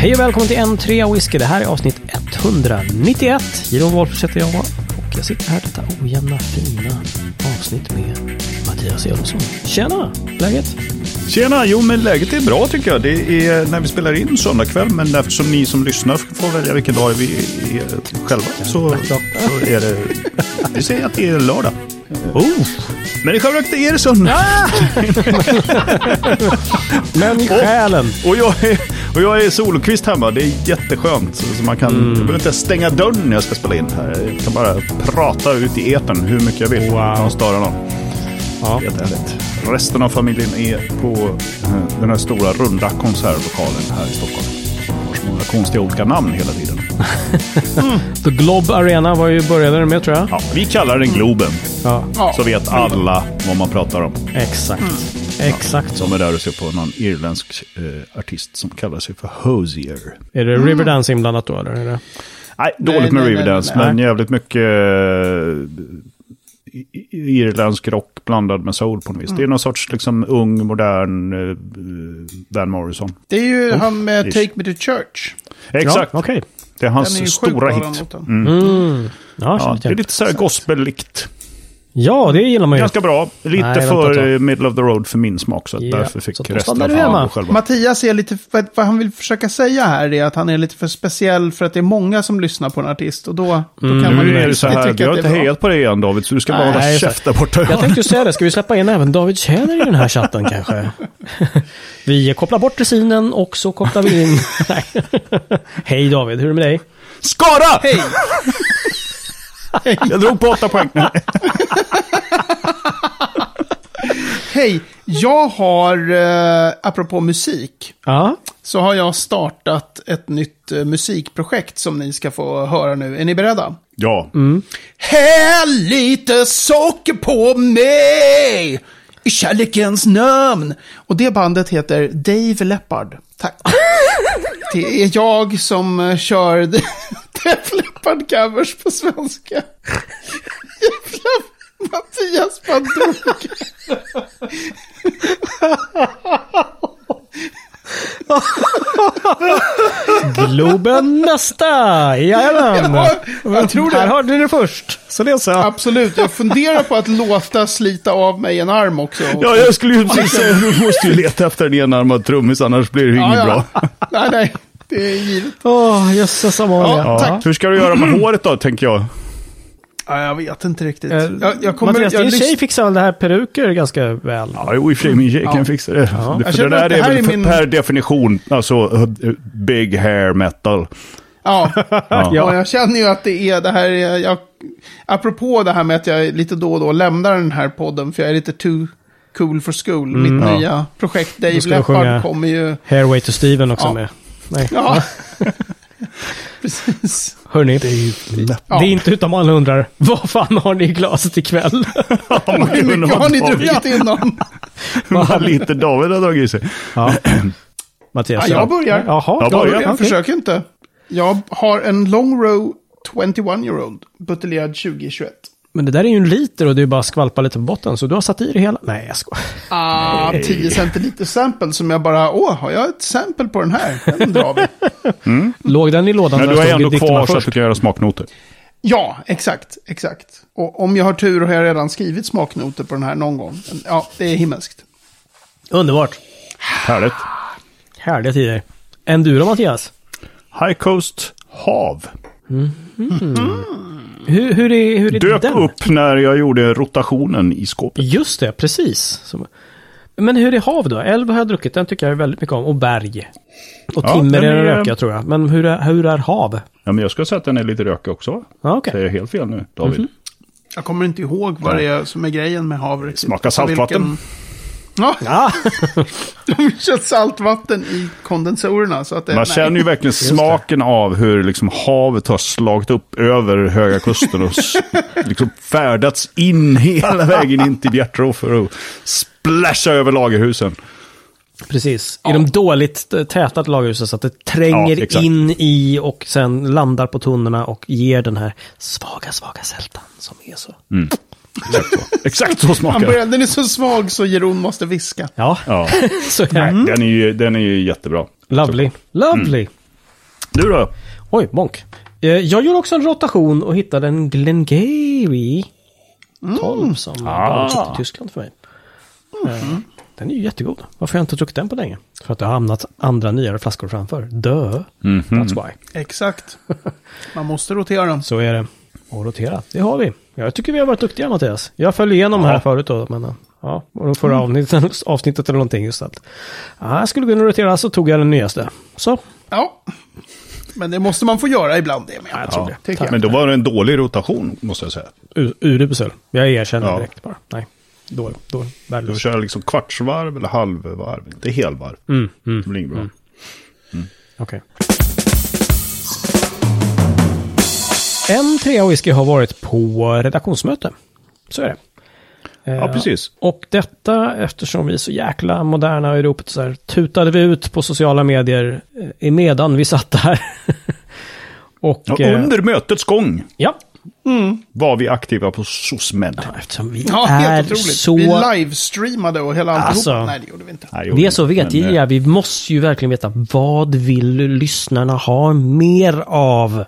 Hej och välkommen till en trea whisky. Det här är avsnitt 191. Jiron Wolffers heter jag och jag sitter här detta ojämna fina avsnitt med Mattias Elofsson. Tjena! Läget? Tjena! Jo, men läget är bra tycker jag. Det är när vi spelar in söndag kväll, men eftersom ni som lyssnar får välja vilken dag vi är själva så, så är det... Vi säger att det är lördag. Oh. Men i själva verket är det söndag. Men i själen. Och jag är, och jag är solokvist hemma. Det är jätteskönt. Så, så man kan, Mm. Jag behöver inte spänga dörren när jag ska spela in här. Jag kan bara prata ut i etern hur mycket jag vill. Wow. Utan att störa någon. Ja. Jättehärligt. Resten av familjen är på eh, den här stora runda konsertlokalen här i Stockholm. Har så många konstiga olika namn hela tiden. The Glob Arena var ju började med tror jag. Ja, vi kallar den Globen. Ja, Ja. Så vet alla vad man pratar om. exakt. Exakt så. Som är där och ser på någon irländsk eh, artist som kallar sig för Hosier. Är det Riverdance inblandat då eller? Är det? Nej, dåligt med nej, nej, Riverdance, nej. men jävligt mycket eh, irländsk rock blandad med soul på något vis. Det är någon sorts liksom ung, modern eh, Van Morrison. Det är ju han med ish. Take Me To Church. Exakt, Ja, Okej. det är är hans sjukt stora hit. låten. Mm. Ja, Ja, det är lite så här gospel-likt. Ja, det gillar man ju. Ganska bra. Lite Nej, för middle of the road för min smak. Så att Ja, därför fick så resten av familjen själva. Mattias är lite, vad, han vill försöka säga här är att han är lite för speciell för att det är många som lyssnar på en artist. Och då, då kan man Nu ju är det så här, du har inte hejat på det igen David, så du ska bara Nej, hålla käft där borta. Jag tänkte säga det, ska vi släppa in även David Tjäder i den här chatten kanske? Vi kopplar bort dressinen och så kopplar vi in... Hej David, hur är det med dig? Skara! Hej! Jag drog på åtta poäng. Hej! Jag har, eh, apropå musik, Ja, så har jag startat ett nytt eh, musikprojekt som ni ska få höra nu. Är ni beredda? Ja, Häll lite socker på mig i kärlekens namn. Och det bandet heter Dave Leppard. Tack. Det är jag som eh, kör Leppard covers på svenska. Jävla Mattias bara dog. Globen nästa! Jajamän! Ja, jag tror Här det. hörde ni det först. Så det så. Absolut, jag funderar på att låta slita av mig en arm också. ja jag skulle ju precis säga, du måste ju leta efter en enarmad trummis, annars blir det ju Ja, inget ja. bra. Nej, nej, det är givet. Åh, jösses Amalia. Ja, tack. Hur ska du göra med håret då, tänker jag? Ja, jag vet inte riktigt. Eh, Jag, jag kommer... Mattias, din lys- tjej fixar väl det här peruker ganska väl? Ja, jo, i och för sig, min tjej kan fixa det. För Jag det där det är här väl är för- min- per definition, alltså big hair metal. Ja, Ja. och jag känner ju att det är det här, är- jag, apropå det här med att jag lite då och då lämnar den här podden, för jag är lite too cool for school. Mitt ja. nya projekt Dave Leppard kommer ju... Hairway to Steven också Ja. med. Nej. Ja, precis. Hörni, Ja. det är inte utan man undrar, vad fan har ni i glaset ikväll? Hur mycket har ni druckit innan? Vad lite David har dragit i sig. Ja. Mattias? Ja, jag börjar. Jaha, Ja, då- börja. okej. Försök inte. Jag har en long row 21 year old, buteljerad 2021. Men det där är ju en liter och det är bara skvalpa lite på botten, så du har satt i det hela? Nej, jag skojar. Ah, 10 centiliter sample som jag bara, åh, har jag ett sample på den här? Den drar vi. Låg den i lådan Men när du har ändå kvar så att du kan göra smaknoter. Ja, exakt, exakt. Och om jag har tur har jag redan skrivit smaknoter på den här någon gång. Ja, det är himmelskt. Underbart. Härligt. Härliga tider. Enduro, Mattias? High Coast Hav. Hur, hur är, hur är Dök den? upp när jag gjorde rotationen i skåpet. Just det, precis. Men hur är hav då? Älv har jag druckit, den tycker jag väldigt mycket om. Och berg. Och Ja, timmer den är är- rökiga tror jag. Men hur är, hur är hav? Ja, men jag ska säga att den är lite rökig också. Ja, okej. Säger jag helt fel nu, David? Jag kommer inte ihåg vad det är som är grejen med hav. Smaka Alltså, saltvatten. vilken- Ja, Ja, de kört saltvatten i kondensorerna. Så att det, Man nej. känner ju verkligen smaken av hur liksom havet har slagit upp över Höga Kusten och liksom färdats in hela vägen in till Bjärtrå för att splasha över lagerhusen. precis. I de dåligt tätade lagerhusen så att det tränger Ja, in i och sen landar på tunnorna och ger den här svaga, svaga sältan som är så. Exakt så, Exakt så smakar det. börjar, den är så svag så Jeroen måste viska. Ja, Ja, så är det. den är ju, den är ju jättebra. Lovely. Lovely. Du då? Oj, bonk. Eh, Jag gjorde också en rotation och hittade en Glengarry 12 som Ah. i Tyskland för mig. Eh, Den är ju jättegod. Varför har jag inte druckit den på länge? För att det har hamnat andra nyare flaskor framför. Dö. That's why. Exakt. Man måste rotera dem. Så är det. Och rotera. Det har vi. Jag tycker vi har varit duktiga Mattias. Jag följde igenom här förut då. Men, ja, och de förra avsnittet, avsnittet eller någonting just att. Ja, jag skulle och rotera så tog jag den nyaste. Så. Ja. Men det måste man få göra ibland det med. jag tror det. Tycker jag. Men då var det en dålig rotation, måste jag säga. u- Urusel. Jag erkänner Ja. direkt bara. Nej. Då, då, Du värdelös. kör liksom kvartsvarv eller halvvarv, inte helvarv. Mm, mm. Det blir inget bra. Okej. En trea whisky har varit på redaktionsmöte. Så är det. Ja, Eh, precis. Och detta eftersom vi är så jäkla moderna i ropet så här tutade vi ut på sociala medier eh, emedan vi satt där. och Ja, eh, under mötets gång ja, var vi aktiva på SOSMED. eftersom vi Ja, är så... Vi livestreamade och hela alltihopa. Alltså. Nej, det gjorde vi inte. Nej, Vi är så men, vetgiriga. Vi måste ju verkligen veta vad vill lyssnarna ha mer av?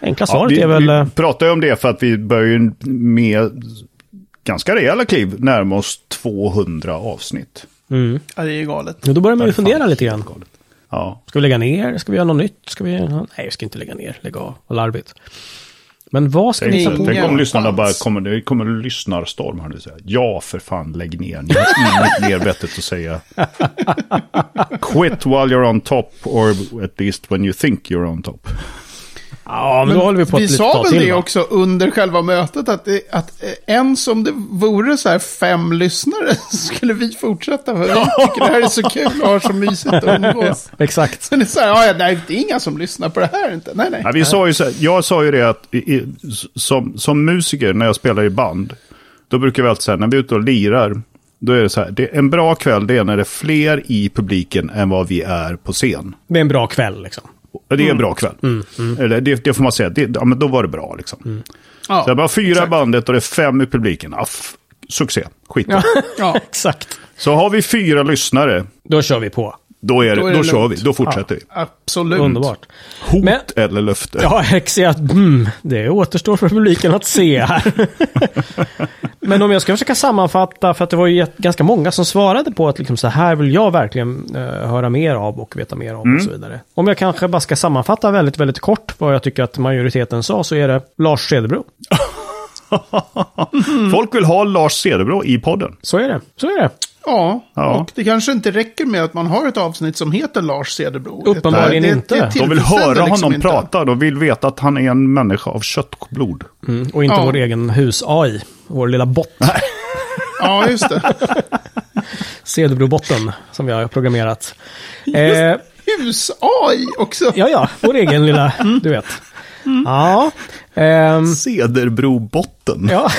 Enkla Ja, svaret vi, är väl... eh, vi pratar ju om det för att vi börjar ju med ganska rejäla kliv närma oss 200 avsnitt. Mm. Ja, det är galet. Ja, då börjar man ju Ja, fundera lite grann. Ja, Ska vi lägga ner? Ska vi göra något nytt? Ska vi... Nej, vi ska inte lägga ner. Lägga av. Vad larvigt. Men vad ska vi tänk, hitta på? tänk om lyssnarna bara kommer, det kommer lyssnarstorm här nu. säger jag, Ja, för fan, lägg ner. Ni har inget mer vettigt att säga. Quit while you're on top, or at least when you think you're on top. Ja, men då håller vi på ett Vi sa väl till. det va? också under själva mötet att, det, att eh, än som det vore så här fem lyssnare skulle vi fortsätta för vi tycker det här är så kul och har så mysigt att umgås. Exakt. Så det är så här, ja, ja, nej, det är inga som lyssnar på det här inte. Nej, nej. Ja, vi sa ju så här, jag sa ju det att i, i, som, som musiker när jag spelar i band, då brukar vi alltid säga när vi är ute och lirar, då är det så här, det, en bra kväll det är när det är fler i publiken än vad vi är på scen. Det är en bra kväll liksom. Och det är en bra kväll. Eller det, det får man säga, det, ja, men då var det bra liksom. Ja, Så jag bara fyra exakt. bandet och det är fem i publiken. Ja, f- succé, skit Ja, Ja. exakt. Så har vi fyra lyssnare, Då kör vi på. Då, är det, Då då, är det kör lugnt. vi, då fortsätter vi. Absolut. Underbart. Hot Men- eller löfte. Ja, exakt. Mm, det återstår för publiken att se här. Men om jag ska försöka sammanfatta, för att det var ju ganska många som svarade på att liksom så här vill jag verkligen eh, höra mer av och veta mer om och så vidare. Om jag kanske bara ska sammanfatta väldigt, väldigt kort vad jag tycker att majoriteten sa så är det Lars Cederbro. Folk vill ha Lars Cederbro i podden. Så är det. Så är det. Ja, Ja. och det kanske inte räcker med att man har ett avsnitt som heter Lars Cederbro. Uppenbarligen Det- det- inte. det De De vill höra liksom honom inte. prata. De vill veta att han är en människa av kött och blod. Mm, och inte Ja. vår egen hus-AI. Vår lilla bot. Ja, just det. Cederbro-botten som vi har programmerat. Eh, Hus-AI också. ja, ja. Vår egen lilla, du vet. Ja. Ehm, Cederbro-botten. ja.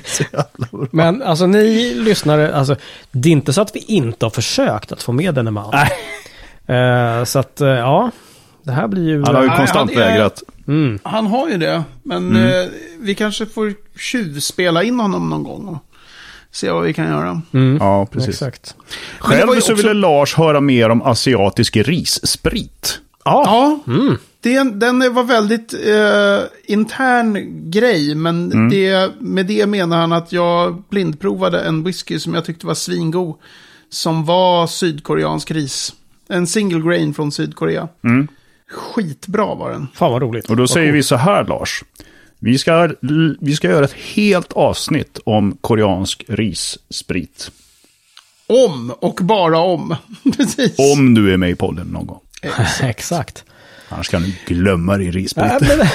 Men alltså ni lyssnare, alltså det är inte så att vi inte har försökt att få med denne man. Eh, så att, eh, ja. Det här blir ju... Han har ju konstant han vägrat. Mm, Han har ju det. Men eh, vi kanske får tjuvspela in honom någon gång och se vad vi kan göra. mm, Ja, precis. Exakt. Själv så också- ville Lars höra mer om asiatisk rissprit. Ja. Ja, Mm. Det, den var väldigt eh, intern grej. Men det, med det menar han att jag blindprovade en whisky som jag tyckte var svingod. Som var sydkoreansk ris. En single grain från Sydkorea. Skitbra var den. Fan vad roligt. Och då Vad säger coolt. vi så här Lars. Vi ska, vi ska göra ett helt avsnitt om koreansk rissprit. Om och bara om. Precis. Om du är med i podden någon gång. Exakt. Annars kan du glömma din rissprit. Äh, men,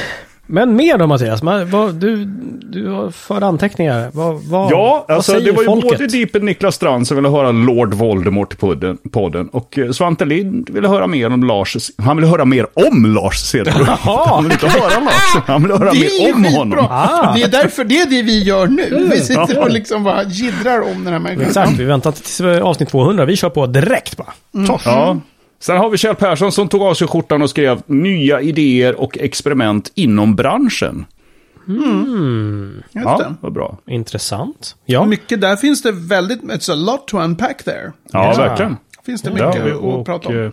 men mer då Mattias, Man, vad, du, du har för anteckningar. Vad, vad, Ja, vad alltså säger det var ju folket? både Deepen Niklas Strand som ville höra Lord Voldemort i podden, podden och eh, Svante Lind ville höra mer om Lars. Han ville höra mer om Lars Cederbro. Han ville inte höra Lars, han ville höra mer ju om skitbra. honom. Ah. Det är därför det är det vi gör nu. Vi sitter Ja. och liksom bara jiddrar om den här människan. Exakt, vi väntar tills avsnitt 200. Vi kör på direkt bara. Ja. Sen har vi Kjell Persson som tog av sig skjortan och skrev nya idéer och experiment inom branschen. Just Ja, det. vad bra. Intressant. Ja. Mycket, där finns det väldigt, it's a lot to unpack there. Ja, Ja. verkligen. Finns det Ja, mycket och, att prata om. eh,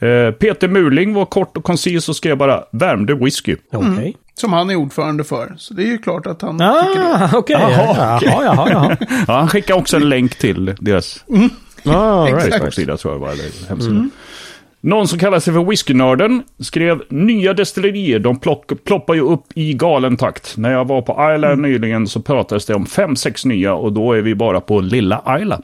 Eh, Peter Murling var kort och koncis och skrev bara värmde whisky. Okej. Som han är ordförande för. Så det är ju klart att han tycker det. Ah, okej. Jaha, Jaha, jaha, jaha. Ja, han skickade också en länk till deras Ah, right, tror jag var, eller hemsida. Någon som kallar sig för Whiskynörden skrev nya destillerier, de plock, ploppar ju upp i galen takt. När jag var på Isla nyligen så pratades det om fem, sex nya och då är vi bara på lilla Isla.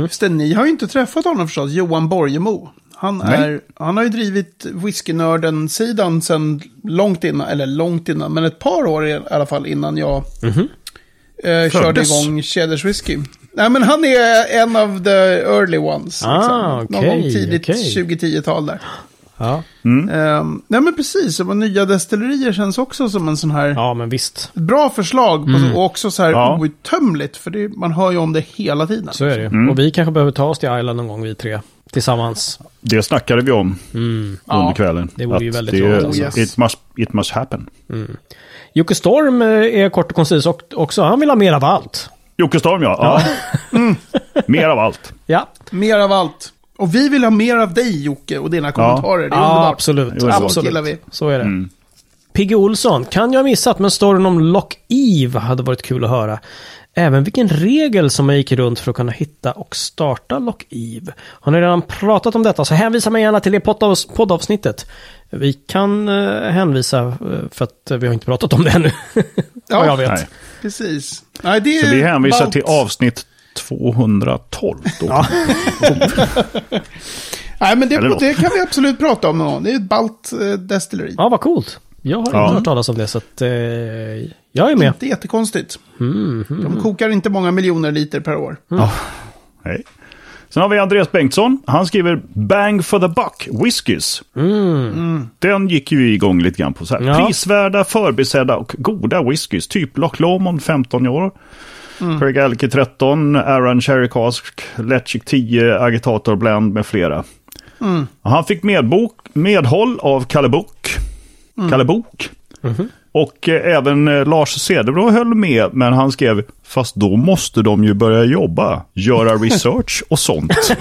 Just det, ni har ju inte träffat honom förstås, Johan Borgemo. Han, Nej. är, han har ju drivit whiskynörden-sidan sedan långt innan, eller långt innan, men ett par år i alla fall innan jag eh, körde igång Cheddars Whisky. Nej, men han är en av the early ones. Ah, liksom. Någon gång tidigt okej. 2010-tal där. Ja. Ehm, nej, men precis. Och nya destillerier känns också som en sån här ja, men visst. bra förslag. på- Och också så här Ja. outtömligt, för det, man hör ju om det hela tiden. Så är det ju. Och vi kanske behöver ta oss till Island någon gång, vi tre. Tillsammans. Det snackade vi om under Ja, kvällen. det vore ju väldigt det, roligt, alltså. it, must, it must happen. Jocke Storm eh, är kort och koncis och också. Han vill ha mer av allt. Jocke Storm ja. ja. Mer av allt. Ja, Mer av allt. Och vi vill ha mer av dig Jocke och dina kommentarer. Det är ja underbart. absolut. Det absolut. vi. Så är det. Pigge Olsson, kan jag ha missat men storyn om Lock Eve hade varit kul att höra. Även vilken regel som man gick runt för att kunna hitta och starta Lock Eve. Har ni redan pratat om detta så hänvisa mig gärna till det poddavs- poddavsnittet. Vi kan eh, hänvisa eh, för att vi har inte pratat om det ännu. Ja, jag vet. Nej. Precis. Nej, det är Så vi hänvisar ballt. till avsnitt 212 då. Nej, men det, det kan vi absolut prata om någon. Det är ett ballt eh, destilleri. Ja, vad coolt. Jag har Ja. inte hört talas om det så att eh, jag är med. Inte jättekonstigt. Mm, De kokar inte många miljoner liter per år. Hej. Sen har vi Andreas Bengtsson. Han skriver Bang for the buck, whiskys. Den gick ju igång lite grann på så här. Ja. Prisvärda, förbisedda och goda whiskys. Typ Loch Lomond 15 år. Craig Alke 13, Aaron Cherry Cask, Letchik 10, Agitator Blend med flera. Och Han fick medbok, medhåll av Kalle Bok. Kalle Bok. Och eh, även eh, Lars Cederbro höll med, men han skrev fast då måste de ju börja jobba, göra research och sånt.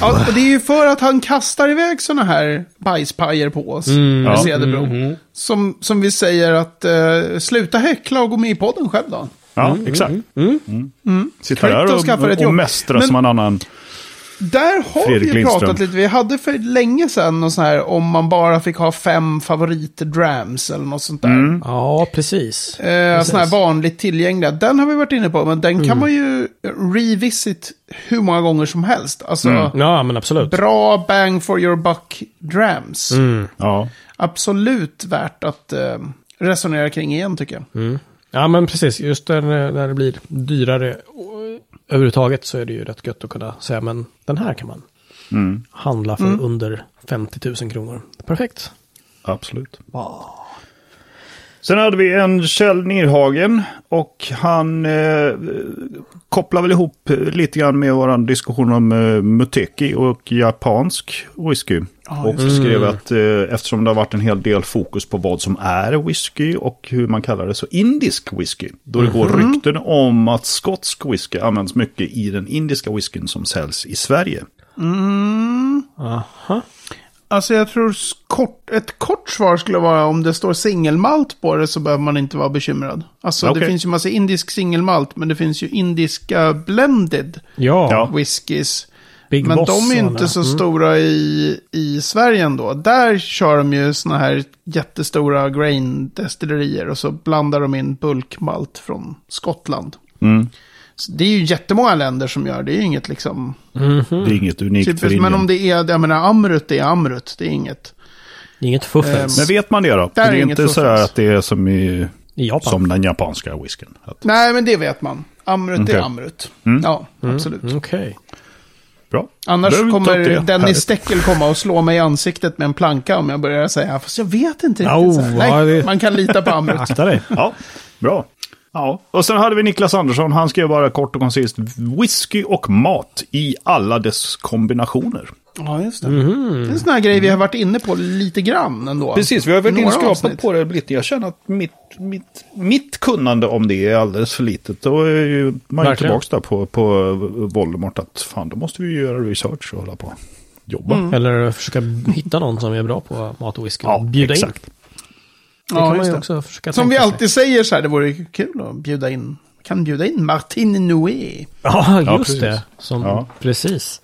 Ja, och det är ju för att han kastar iväg sådana här bajspajer på oss. Mm. med Ja. Cederbro. Som, som vi säger att eh, sluta häckla och gå med i podden själv då. Ja, exakt. Mm. Sitta Kvickt där att skaffa och, och jobb. mästra Men- som en annan. Där har Fredrik vi ju pratat Lindström. lite. Vi hade för länge sedan någon sån här om man bara fick ha fem favoritdrams eller något sånt där. Mm. Ja, precis. Eh, Precis. såna här vanligt tillgängliga. Den har vi varit inne på, men den kan man ju revisit hur många gånger som helst. Alltså, Ja, men absolut. bra bang for your buck drams. Ja. Absolut värt att eh, resonera kring igen tycker jag. Ja, men precis. Just där, när det blir dyrare överhuvudtaget så är det ju rätt gött att kunna säga men den här kan man handla för under 50 000 kronor. Perfekt. Absolut. Sen hade vi en Kjell Nirhagen och han eh, kopplar väl ihop eh, lite grann med vår diskussion om eh, Muteki och japansk whisky. och skrev att eh, eftersom det har varit en hel del fokus på vad som är whisky och hur man kallar det så indisk whisky. Då det går rykten om att skotsk whisky används mycket i den indiska whiskyn som säljs i Sverige. Aha. Alltså jag tror kort, ett kort svar skulle vara om det står singelmalt på det så behöver man inte vara bekymrad. Alltså Okej. det finns ju massa indisk singelmalt men det finns ju indiska blended Ja, whiskys. Big Men Boss. de är ju inte så stora i, i Sverige ändå. Där kör de ju såna här jättestora grain destillerier och så blandar de in bulkmalt från Skottland. Mm. Så det är ju jättemånga länder som gör det. Det är ju inget liksom... Det är inget unikt för Typiskt, Indien. men om det är, jag menar Amrut, det är Amrut. Det är inget. Inget fuffens. Men vet man det då? För är det är inget inte sådär att det är som, i, I Japan. som den japanska whiskyn. Att, Nej, men det vet man. Amrut Okej. är Amrut. Ja, absolut. Mm, Okej. bra. Annars kommer det. Dennis. Steckel komma och slå mig i ansiktet med en planka om jag börjar säga, fast jag vet inte riktigt. Oh, Nej, det- man kan lita på Amrut. Akta dig. Ja, bra. Ja. Och sen hade vi Niklas Andersson. Han skrev bara kort och koncist whisky och mat i alla dess kombinationer. Ja, just det. Det är en sån här grej vi har varit inne på lite grann ändå. Precis, vi har varit Några inskrapat avsnitt. på det lite. Jag känner att mitt, mitt, mitt kunnande om det är alldeles för litet. Då är ju man ju tillbaka där på, på Voldemort att fan, då måste vi ju göra research och hålla på. jobba. Eller försöka hitta någon som är bra på mat och whisky och Ja, bjuda in. Det Ja, kan man ju också försöka Som vi tänka sig. alltid säger så här, det vore kul att bjuda in, kan bjuda in Martin Noé, Ja, Ja, just precis. det. Som, Ja. Precis.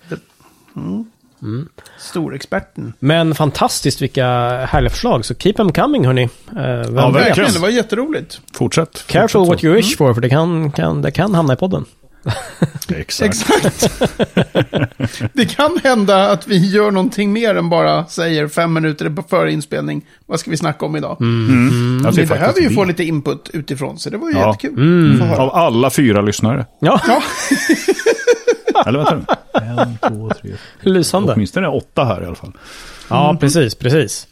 storexperten. Men fantastiskt vilka härliga förslag. Så keep them coming hörni. Eh, Ja, verkligen. Det var jätteroligt. Fortsätt. Careful Fortsätt what you wish for, för det kan, kan, det kan hamna i podden. Exakt. Exakt. det kan hända att vi gör någonting mer än bara säger fem minuter före inspelning. Vad ska vi snacka om idag? Mm. Jag Vi ser behöver ju få vi. lite input utifrån, så det var ju Ja. jättekul. få höra. Av alla fyra lyssnare. Ja, Eller vänta nu. En, två, tre. lysande. Åtminstone åtta här i alla fall. Ja, precis, precis.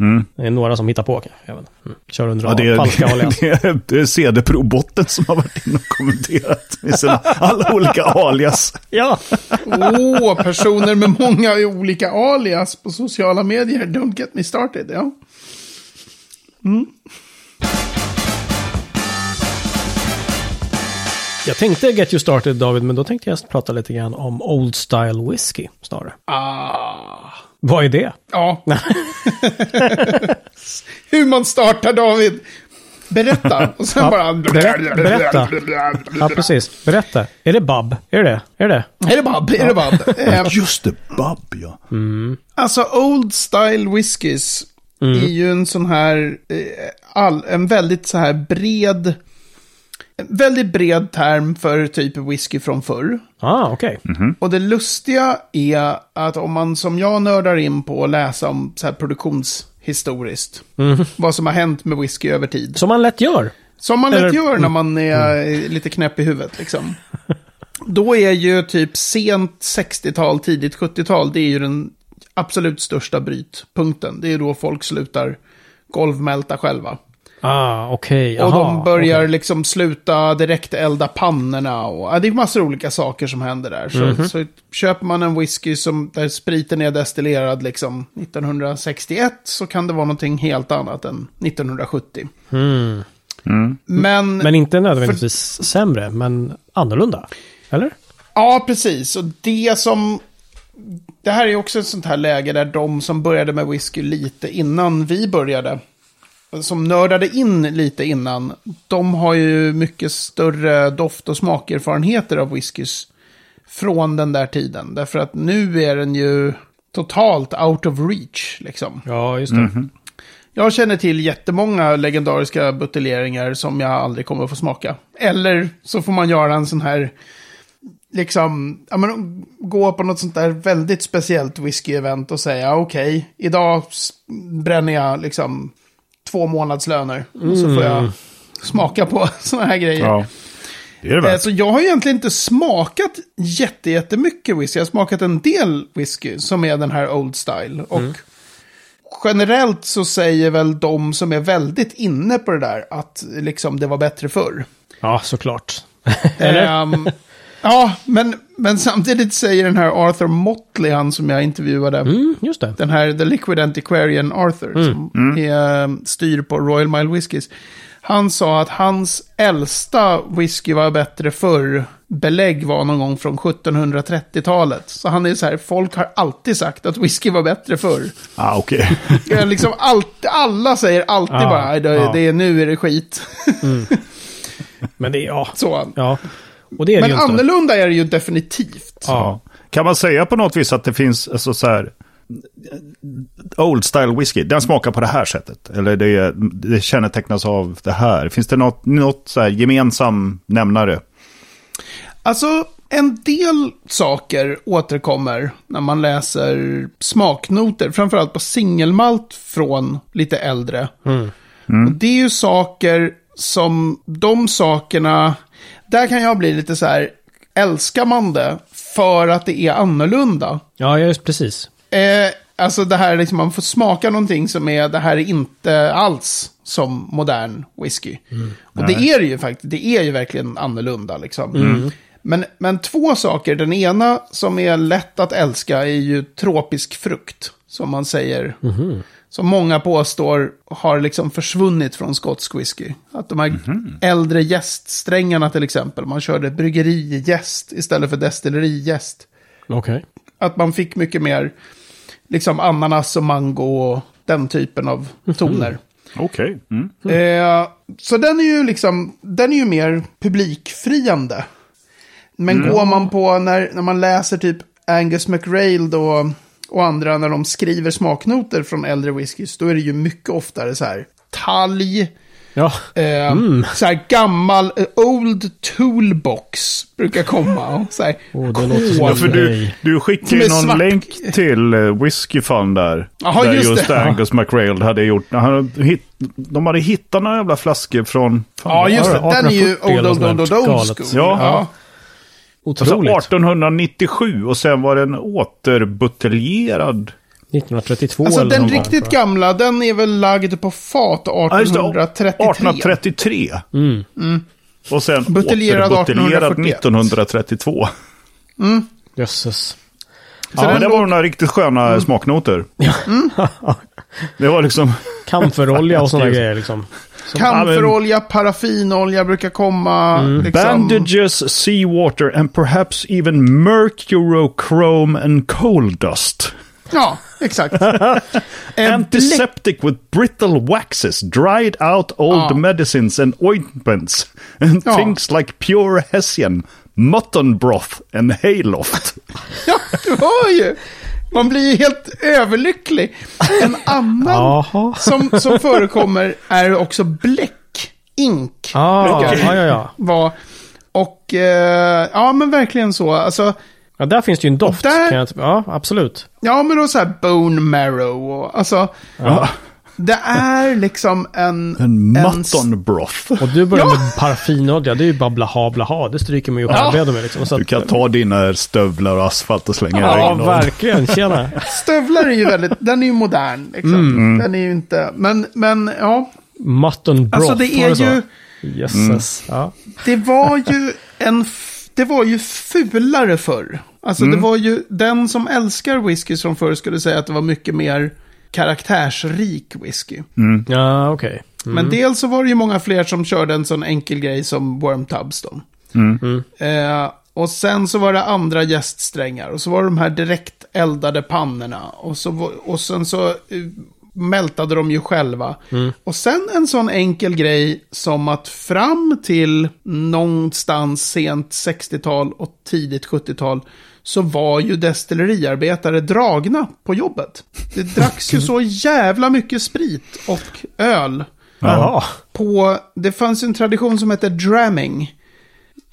Mm. Det är några som hittar på kanske. Mm. Kör under Ja, det, är, falska alias. det, är, det är CD-Pro-botten som har varit inne och kommenterat med sina alla olika alias. Ja, Åh, personer med många olika alias på sociala medier. Don't get me started. Ja. jag tänkte Get You Started David, men då tänkte jag prata lite grann om Old Style Whiskey snarare. Ah. Vad är det? Ja. Hur man startar David. Berätta. Och sen Ja, bara... berätta, berätta. Ja, precis. Berätta. Är det Bub? Är det? Är det? Är det Bob? Är det Bob? Eh, Just det, Bub ja. Alltså Old Style Whiskies är ju en sån här, eh, all, en väldigt så här bred, väldigt bred term för typ whisky från förr. Ah, okej. Och det lustiga är att om man som jag nördar in på att läsa om så här produktionshistoriskt, vad som har hänt med whisky över tid. Som man lätt gör. Som man lätt Eller- gör när man är eh, lite knäpp i huvudet liksom. Då är ju typ sent 60-tal, tidigt 70-tal, det är ju den absolut största brytpunkten. Det är då folk slutar golvmälta själva. Ah, okej. och Jaha, de börjar okej. liksom sluta direkt elda pannorna. Och, ja, det är massor av olika saker som händer där. Så, Mhm. så köper man en whisky som, där spriten är destillerad liksom 1961 så kan det vara någonting helt annat än 1970. Mm. Men, Men inte nödvändigtvis sämre, men annorlunda. Eller? ja, precis. Och det som... Det här är också ett sånt här läge där de som började med whisky lite innan vi började, som nördade in lite innan, de har ju mycket större doft och smakerfarenheter av whiskys från den där tiden. Därför att nu är den ju totalt out of reach, liksom. Ja, just det. Jag känner till jättemånga legendariska buteljeringar som jag aldrig kommer att få smaka. Eller så får man göra en sån här, liksom, ja men gå på något sånt där väldigt speciellt whisky-event och säga okej, idag s- bränner jag liksom två månadslöner. Och så får jag smaka på såna här grejer. Ja. Det är det Eh. Så jag har egentligen inte smakat jätte, jättemycket whisky. Jag har smakat en del whisky som är den här Old Style. Och generellt så säger väl de som är väldigt inne på det där att liksom det var bättre förr. Ja, såklart. Eller? Ehm, ja, men, men samtidigt säger den här Arthur Motley, han som jag intervjuade, Mm, just det. den här The Liquid Antiquarian Arthur, som är, um, styr på Royal Mile Whiskies. Han sa att hans äldsta whisky var bättre förr. Belägg var någon gång från 1730-talet. Så han är så här, folk har alltid sagt att whisky var bättre förr. Ah, okej. Är liksom allt, alla säger alltid Ja, bara, "Nej, det, ja. det är, nu är det skit. Men det är, ja. Så. ja. Och det är det Men inte. annorlunda är det ju definitivt. Ja. Kan man säga på något vis att det finns alltså, så här, Old style whisky, den smakar på det här sättet? Eller det, det kännetecknas av det här? Finns det något, något så här gemensam nämnare? Alltså, en del saker återkommer när man läser smaknoter, framförallt på singelmalt från lite äldre. Och det är ju saker som, de sakerna, där kan jag bli lite så här, älskar man det för att det är annorlunda? ja, just precis. Eh, alltså det här, liksom, man får smaka någonting som är, det här är inte alls som modern whisky. Och det är det ju faktiskt, det är ju verkligen annorlunda liksom. Men, men två saker, den ena som är lätt att älska är ju tropisk frukt, som man säger. Som många påstår har liksom försvunnit från skotsk whisky. Att de här äldre gäststrängarna till exempel, man körde bryggerijäst istället för destillerigäst. Okej. Att man fick mycket mer liksom ananas och mango och den typen av toner. Okej. Mm. Eh, så den är ju liksom, den är ju mer publikfriande. Men går man på, när, när man läser typ Angus McRail då, och andra när de skriver smaknoter från äldre whiskys, då är det ju mycket oftare så här talg, Ja. eh, så här gammal, eh, old toolbox brukar komma. Och så här, Åh, det låter som. Ja, för du, du skickade ju någon svart. länk till uh, Whiskey Fun där. Jaha, där just just det. Angus McRail hade gjort. Han hitt, de hade hittat några jävla flaskor från... fan, Ja, just det. Den är ju 1840 old, old, old, old, galet. school. Ja. ja. Alltså Otroligt. 1897 och sen var den återbuteljerad. 1932 Alltså eller den riktigt jag. gamla, den är väl lagd på fat Ja, just det. 1833. 1833. Mm. Och sen Buteljerad återbuteljerad 1841. 1932. Jösses. Så Ja, det låg- var några riktigt sköna smaknoter. Det var liksom... Kamferolja och sådana grejer liksom. Kamferolja, paraffinolja brukar komma. Mm. Liksom. Bandages, seawater and perhaps even mercurochrome and coal dust. Ja, exakt. Antiseptic with brittle waxes, dried out old Ja. medicines and ointments, and Ja. things like pure hessian, mutton broth and hayloft. Ja, du hör ju. Man blir ju helt överlycklig. En annan som, som förekommer är också bläck. Ink. Ah, brukar ja, ja, ja. vara. Och eh, ja, men verkligen så. Alltså, Ja, där finns det ju en doft. där- Kan jag, ja, absolut. ja, men då så här bone marrow och alltså. Ja. Det är liksom en... En en mutton broth. Och du börjar Ja. med paraffinolja. Det är ju bara blaha blaha. Det stryker man ju Ja. självredo med liksom. Så Du att, kan ta dina stövlar och asfalt och slänga Ja, regn. och- verkligen. Tjena. Stövlar är ju väldigt, den är ju modern liksom. Mm. Den är ju inte, men, men ja. Mutton broth. Alltså det är ju, Jösses. Ja. det var ju en, det var ju fulare förr. Alltså det var ju, den som älskar whisky som förr skulle säga att det var mycket mer karaktärsrik whisky. Ja, okej. Men dels så var det ju många fler som körde en sån enkel grej som Worm Tubs då. Eh, och sen så var det andra gäststrängar. Och så var det de här direkt eldade pannorna. Och, så, och sen så eh, mältade de ju själva. Och sen en sån enkel grej som att fram till någonstans sent 60-tal och tidigt 70-tal så var ju destilleriarbetare dragna på jobbet. Det dracks ju så jävla mycket sprit och öl Jaha. på, det fanns en tradition som heter dramming.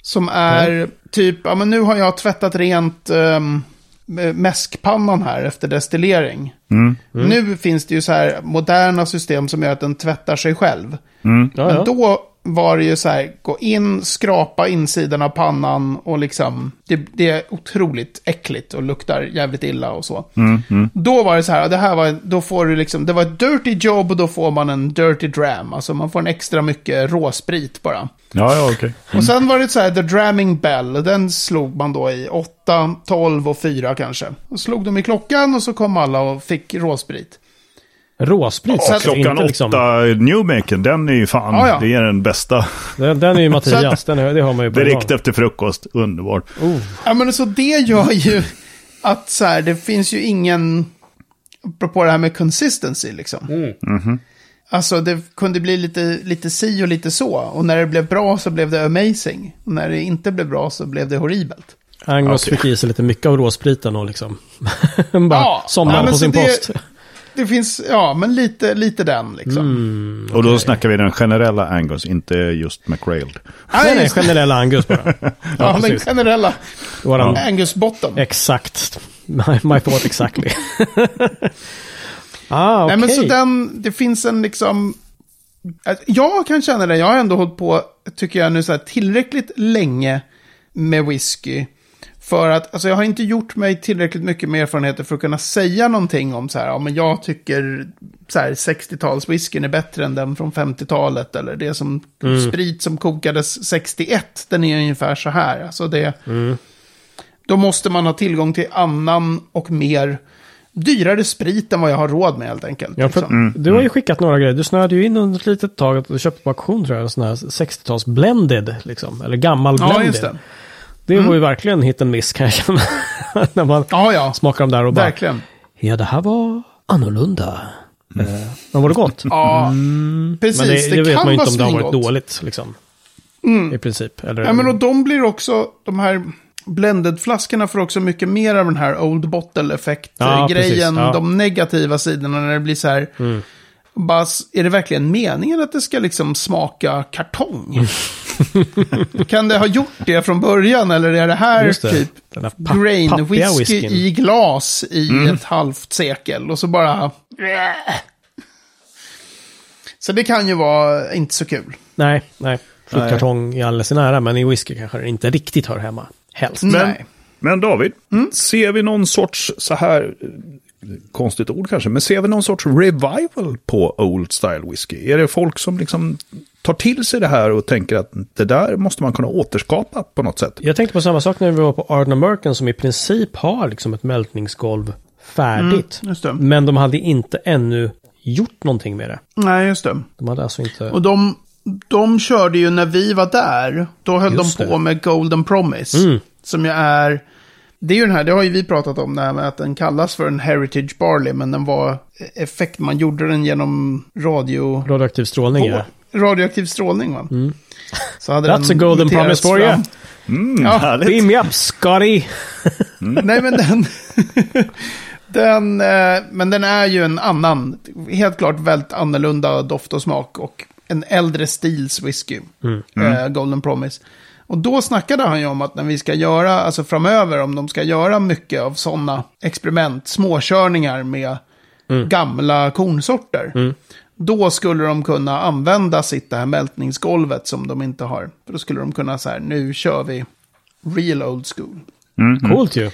Som är typ, ja men nu har jag tvättat rent um, mäskpannan här efter destillering. Nu finns det ju så här moderna system som gör att den tvättar sig själv. Ja, Men då var det ju så här, gå in, skrapa insidan av pannan och liksom, det, det är otroligt äckligt och luktar jävligt illa och så. Då var det så här, det här var, då får du liksom, det var ett dirty job och då får man en dirty dram. Alltså man får en extra mycket råsprit bara. Ja, ja, okej. Och sen var det så här, the dramming bell, den slog man då i 8, 12 och 4 kanske. Och slog de i klockan och så kom alla och fick råsprit. Råsprit. Att- Klockan inte liksom, åtta, Newmaker, den är ju fan, Ja, ja. det är den bästa. Den, den är ju Mattias. Den, är- det har man ju på Direkt efter frukost, underbart. Oh. Ja, men så det gör ju att så här, det finns ju ingen, apropå det här med consistency liksom. Alltså det kunde bli lite, lite si och lite så. Och när det blev bra så blev det amazing. Och när det inte blev bra så blev det horribelt. Angus Okej. fick i sig lite mycket av råspriten och liksom. bara Ja, somnade ja, på sin det- post. Det finns, ja, men lite, lite den liksom. Och då snackar vi den generella Angus, inte just McRail. Den är just det. generella Angus bara. ja, den precis. generella Våran, Angus Bottom. Exakt. My, my thought exactly. ah, okej. Nej, men så den, det finns en liksom... Jag kan känna det, jag har ändå hållit på, tycker jag nu, så här, tillräckligt länge med whisky. För att, alltså jag har inte gjort mig tillräckligt mycket med erfarenheter för att kunna säga någonting om så här, ja men jag tycker så här 60-talswhiskyn är bättre än den från 50-talet. Eller det som, sprit som kokades 61, den är ungefär så här. Alltså det, då måste man ha tillgång till annan och mer dyrare sprit än vad jag har råd med helt enkelt. Ja, för liksom. Du har ju skickat några grejer. Du snöade ju in under ett litet tag att du köpte på auktion tror jag. En sån här 60-tals blended liksom. Eller gammal Ja, blended. just det. Det var ju verkligen hit and miss kan jag känna. När man Ja, ja. smakar dem där och bara, Verkligen. ja det här var annorlunda. Eh, men var det gott? Ja, precis. men det, det, vet kan man ju inte om det har varit dåligt liksom. I princip. Eller, Ja, men och de blir också, de här blended-flaskorna får också mycket mer av den här old bottle Ja, effekt-grejen. ja. Mm. De negativa sidorna när det blir så här. Bara, s- är det verkligen meningen att det ska liksom smaka kartong? kan det ha gjort det från början eller är det här det. typ grain whisky whiskyn. i glas i ett halvt sekel och så bara... Så det kan ju vara inte så kul. Nej, nej. Fruktkartong i all sin ära, men i whisky kanske det inte riktigt hör hemma. Helst. Men, Nej. men David, ser vi någon sorts så här, konstigt ord kanske, men ser vi någon sorts revival på Old Style Whisky? Är det folk som liksom tar till sig det här och tänker att det där måste man kunna återskapa på något sätt? Jag tänkte på samma sak när vi var på Arden American som i princip har liksom ett mältningsgolv färdigt. Just det. Men de hade inte ännu gjort någonting med det. Nej, just det. De hade alltså inte... Och de, de körde ju när vi var där, då höll Just de på det. med Golden Promise. Mm. Som ju är, det är ju den här, det har ju vi pratat om, det här med att den kallas för en Heritage Barley, men den var effekt, man gjorde den genom radio, Radioaktiv strålning, ja. Radioaktiv strålning va? Så hade That's a den golden promise for you. Mm, Ja, härligt. Beam me up, Scotty! Nej, men den... den eh, men den är ju en annan, helt klart väldigt annorlunda doft och smak. Och en äldre stils whisky. Eh, Golden Promise. Och då snackade han ju om att när vi ska göra, alltså framöver, om de ska göra mycket av sådana experiment, småkörningar med gamla kornsorter. Då skulle de kunna använda sitt det här mältningsgolvet som de inte har. För då skulle de kunna så här, nu kör vi real old school. Coolt ju.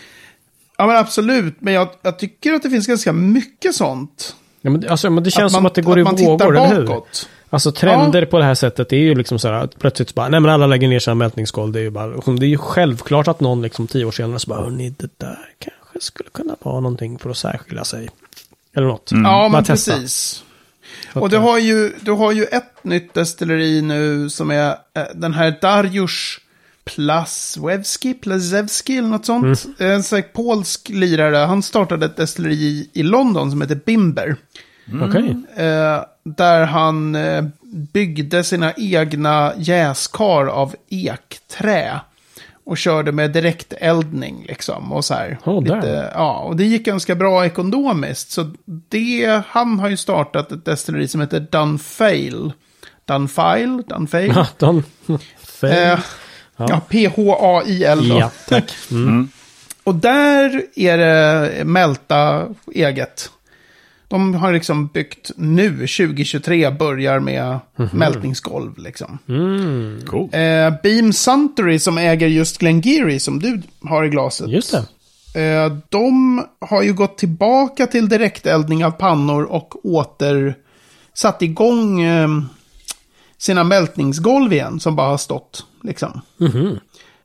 Ja men absolut, men jag, jag tycker att det finns ganska mycket sånt. Ja, men, det- alltså, men det känns man, som att det går i man tittar vågor, eller hur? bakåt. Alltså trender på det här sättet är ju liksom så här att plötsligt så bara, nej men alla lägger ner sina mältningsgolv. Det är ju bara, det är ju självklart att någon liksom tio år senare så bara, hörni, det där kanske skulle kunna vara någonting för att särskilja sig. Eller något. Ja Bara men testa. precis. Och du har, ju, du har ju ett nytt destilleri nu som är eh, den här Dariusz Plaswewski, Plazewski eller något sånt. Mm. En sån polsk lirare, han startade ett destilleri i London som heter Bimber. Okej. Eh, där han eh, byggde sina egna jäskar av ekträ. Och körde med direkteldning liksom. Och så här. Oh, lite, ja, och det gick ganska bra ekonomiskt. Så det, han har ju startat ett destilleri som heter Dunfail. Dunfail? Dunfail? Ja, de... Eh, ja, P-H-A-I-L då. ja, tack. Mm. Och där är det Mälta eget. De har liksom byggt nu, 2023, börjar med mältningsgolv liksom. Mm. Cool. Eh, Beam Suntory som äger just Glengeary som du har i glaset. Just det. Eh, de har ju gått tillbaka till direkteldning av pannor och åter satt igång eh, sina mältningsgolv igen som bara har stått. Liksom.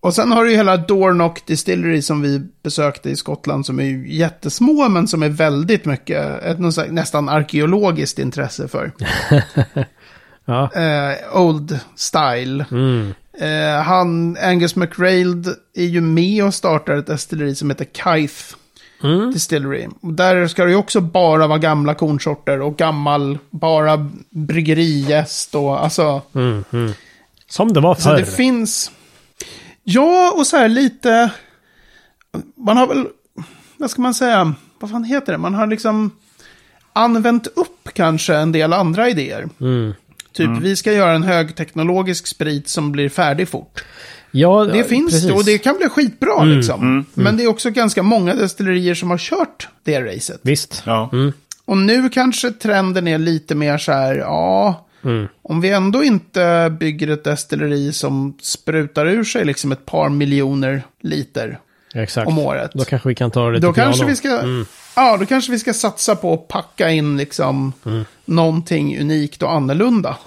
Och sen har du ju hela Dornock Distillery som vi besökte i Skottland som är ju jättesmå men som är väldigt mycket, ett något nästan arkeologiskt intresse för. Ja. Eh, old style. Mm. Eh, han, Angus McRailed, är ju med och startar ett destilleri som heter Kythe Mm. Distillery. Och Där ska det ju också bara vara gamla kornsorter och gammal, bara bryggerijäst och alltså. Mm. Mm. Som det var Så förr. det finns... Ja, och så här lite... Man har väl... Vad ska man säga? Vad fan heter det? Man har liksom använt upp kanske en del andra idéer. Mm. Typ, vi ska göra en högteknologisk sprit som blir färdig fort. Ja, Det finns precis. och det kan bli skitbra Mm, liksom. Men det är också ganska många destillerier som har kört det racet. Visst. Ja. Och nu kanske trenden är lite mer så här, ja, Mm. om vi ändå inte bygger ett destilleri som sprutar ur sig liksom ett par miljoner liter Exakt. om året. Då kanske vi kan ta det lite Då kanske vi ska, Mm. ja, då kanske vi ska satsa på att packa in liksom Mm. någonting unikt och annorlunda.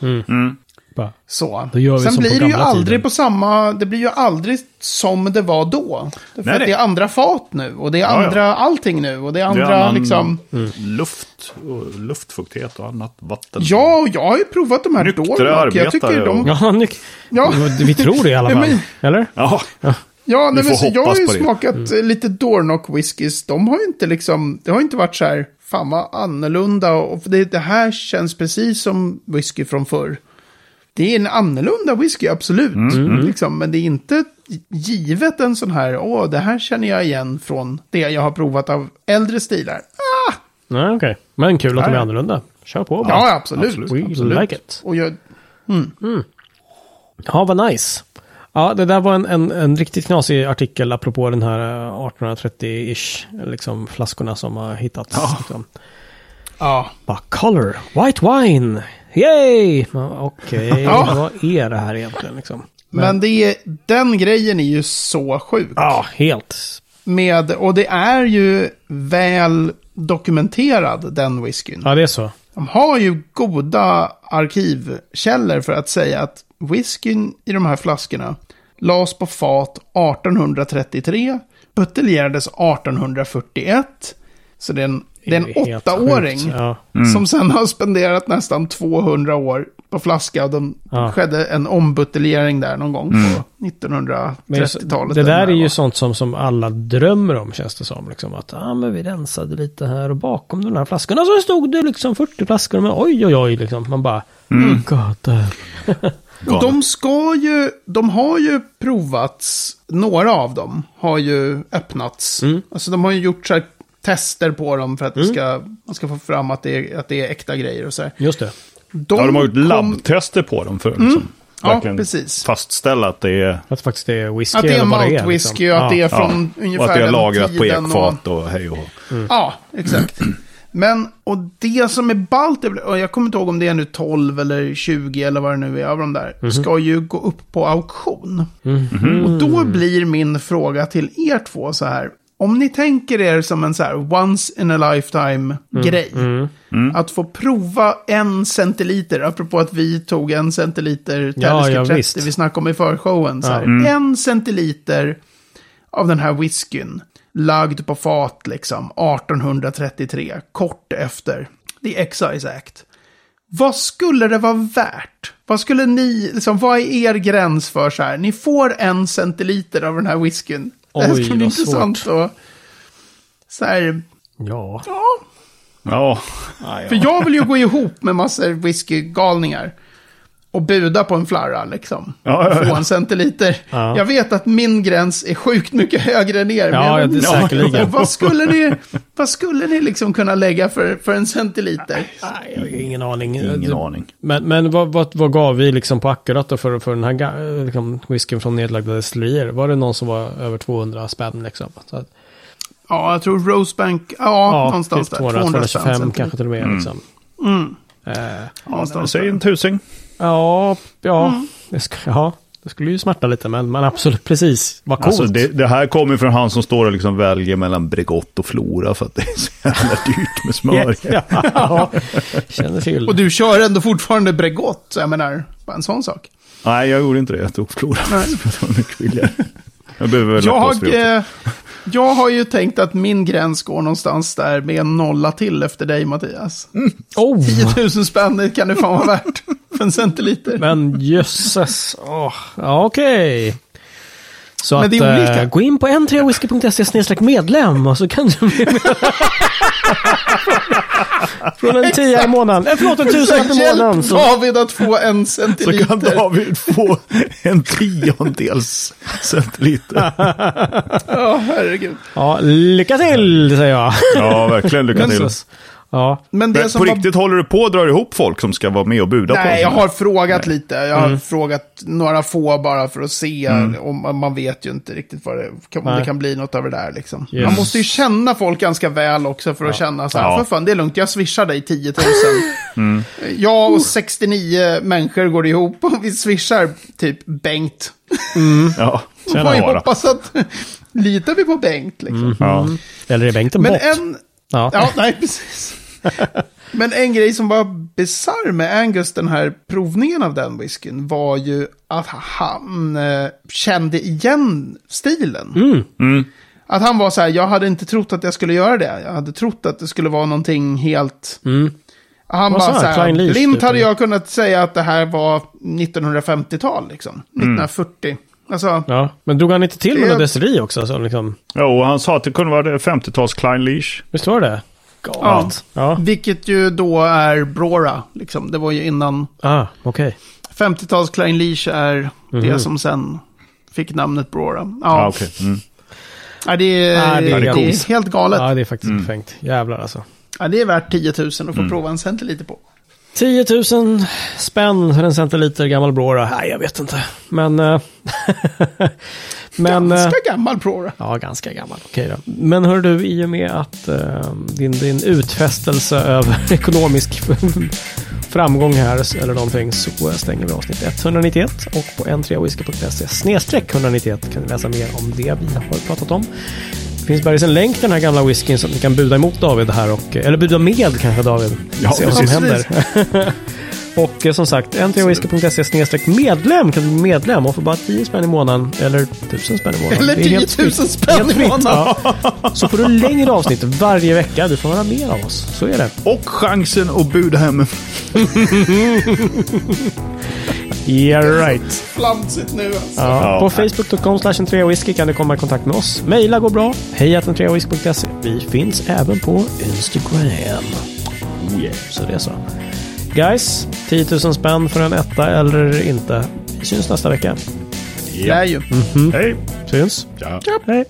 Bara, Så. Då gör vi Sen blir det ju aldrig tiden. på samma, det blir ju aldrig som det var då. För Nej, nej. det är andra fat nu och det är Ja, ja. andra allting nu och det är Det är andra annan liksom. luft och luftfuktighet och annat vatten. Ja, jag har ju provat de här Nyktra. Jag tycker de... och- Ja, nu, Ja. vi tror det i alla Ja, fall. men- Eller? Ja, Ja, nej, Vi men så jag har ju smakat eh, lite Dornock whiskys. De har ju inte liksom, det har inte varit så här, fan vad annorlunda. Och det, det här känns precis som whisky från förr. Det är en annorlunda whisky, absolut. Liksom, men det är inte givet en sån här, åh, det här känner jag igen från det jag har provat av äldre stilar. Ah, Nej, okej. Men kul att de är annorlunda. Kör på bara. ja, absolut. absolut. We absolut. like it. Och jag, Ja, vad nice. Ja, det där var en, en, en riktigt knasig artikel apropå den här eh, 1830-ish, liksom flaskorna som har hittats. Liksom. ja. Bara color, white wine, yay! Okej, Ja. vad är det här egentligen liksom? Men det är, den grejen är ju så sjuk. Ja, helt. Med, och det är ju väl dokumenterad, den whiskyn. Ja, det är så. De har ju goda arkivkällor för att säga att whiskyn i de här flaskorna lades på fat 1833, buteljerades 1841. Så det är en, det är en är åttaåring. Ja. som sen har spenderat nästan 200 år på flaska. Och de Ja. skedde en ombuteljering där någon gång på Men 1930-talet. det där är ju vad. sånt som, som alla drömmer om känns det som. Liksom, att ah, men vi rensade lite här och bakom de här flaskorna så stod det liksom 40 flaskor. Men oj oj oj liksom. Man bara, mm. God damn. Och de ska ju, de har ju provats, några av dem har ju öppnats. Mm. Alltså de har ju gjort så här tester på dem för att det ska, man ska få fram att det är, att det är äkta grejer och så här. Just det. De, Ja, de har gjort kom- labbtester på dem för att liksom, Ja, precis. fastställa att det är, Att det faktiskt är whisky Att det är eller vad malt liksom. whisky och att det är från ja, ungefär och att det är den lagrat på tiden och- ekfat och hej och hå. Ja, exakt. Men, och det som är ballt, jag kommer inte ihåg om det är nu 12 eller 20 eller vad det nu är av de där, ska ju gå upp på auktion. Och då blir min fråga till er två så här. Om ni tänker er som en så här once in a lifetime grej. Att få prova en centiliter, apropå att vi tog en centiliter Ja, ja, 30, visst. vi snackade om i förshowen. Så här. En centiliter av den här whiskyn. Lagd på fat liksom 1833, kort efter The Excise Act. Vad skulle det vara värt? Vad skulle ni, liksom, vad är er gräns för så här? Ni får en centiliter av den här whiskyn. Det här Oj, ska bli intressant att... Så här, Ja. ja, Ja, för jag vill ju gå ihop med massor whiskygalningar. Och buda på en flarra liksom. Ja, ja, ja. Få en centiliter. Ja. Jag vet att min gräns är sjukt mycket högre ner. men Ja, jag det är säkerligen. vad skulle ni, vad skulle ni liksom kunna lägga för, för en centiliter? Nej, jag har ingen aning. ingen aning. Men, men vad, vad, vad gav vi liksom på akkurat då för, för den här ga- liksom, whiskyn från nedlagda destillerier? Var det någon som var över 200 spänn liksom? Så att, Ja, jag tror Rosebank, ja, ja, någonstans typ där. 200, 200 225 spänn. kanske till och med. Liksom. Eh, Någonstans Säg en tusing. Ja, ja, Mm. det, sk- ja, det skulle ju smärta lite, men, men absolut precis. Vad coolt. Alltså det, det här kommer från han som står och liksom väljer mellan Bregott och Flora för att det är så jävla dyrt med smör. ja, känner till. Och du kör ändå fortfarande Bregott, jag menar, bara en sån sak. Nej, jag gjorde inte det. Jag tog Flora. Nej. det var mycket billigare. Jag behöver väl Jag, eh, jag har ju tänkt att min gräns går någonstans där med en nolla till efter dig, Mattias. oh, 10 000 spänn kan det fan vara värt för en centiliter. men jösses. Oh, ja, okej. Så Men att det är olika. eh, gå in på n3whisky.se medlem och så kan du bli. Från en tia i månaden. Eh, förlåt, en tusenlapp i månaden. Hjälp Så, David att få en Så kan centiliter. David få en tiondels centiliter. Ja, herregud. ja, lycka till, säger jag. Ja, verkligen. Lycka till. Ja, Men det Men som på var... riktigt håller du på att dra ihop folk som ska vara med och buda på Nej, jag har frågat lite. Jag har frågat några få bara för att se. Och man- vet ju inte riktigt vad det, om Nej. det kan bli något av det där. Liksom. Yes. Man måste ju känna folk ganska väl också för att känna så här. Ja. För fan, det är lugnt. Jag swishar dig 10 000. Jag och 69 människor går ihop och vi swishar typ Bengt. Ja, Tjena, Man hoppas att... Litar vi på Bengt liksom? ja. eller är Bengt en Men bot? en... Ja. Ja, nej, precis. Men en grej som var bisarr med Angus, den här provningen av den whiskyn, var ju att han eh, kände igen stilen. Mm. Att han var så här, jag hade inte trott att jag skulle göra det. Jag hade trott att det skulle vara någonting helt... Mm. Han bara så här, Klein Leaf, blint typ, hade jag kunnat säga att det här var 1950-tal liksom. 1940. Alltså, Ja, men drog han inte till med Det- något deseri också? Så liksom, och han sa att det kunde vara det 50-tals Klein Leash. visst var det det? Galet. Ja. vilket ju då är Brora. Liksom. Det var ju innan Ah, okej. 50-tals Klein Leash är Mhm. det som sen fick namnet Brora. Ja, Ja, okej. Mm. ja, det, är, Ja, det det, är är coolt. helt galet. Ja, det är faktiskt Mm. befängt. Jävlar alltså. Ja, det är värt 10 000 att få Mm. prova en centiliter på. 10 000 spänn för en centiliter gammal Brora. Nej, jag vet inte. Men... eh, men... eh, Ganska gammal Brora. Ja, ganska gammal. Okej då. Men hör du, i och med att eh, din, din utfästelse över ekonomisk framgång här eller någonting så stänger vi avsnitt 191 och på n3whisky.se snedstreck 191 kan ni läsa mer om det vi har pratat om. Det finns bergis en länk till den här gamla whiskyn så att ni kan buda emot David här och, eller buda med kanske David. Ja, Se vad som händer. och som sagt, n3whisky.se snedstreck medlem kan du bli medlem och få bara 10 spänn i månaden eller 1000 spänn i månaden. Eller Det är 10 helt 000 fritt. spänn i månaden. ja. Så får du längre avsnitt varje vecka. Du får höra mer av oss. Så är det. Och chansen att buda hem Yeah right. Flamsigt nu alltså. Ja. På facebook.com slash whisky kan du komma i kontakt med oss. Maila går bra. Hej whisky.se. Vi finns även på Instagram. Oh yeah. Så det är så. Guys, 10 000 spänn för en etta eller inte. Vi syns nästa vecka. Det är ju. Hej! Syns. Ja. Hej.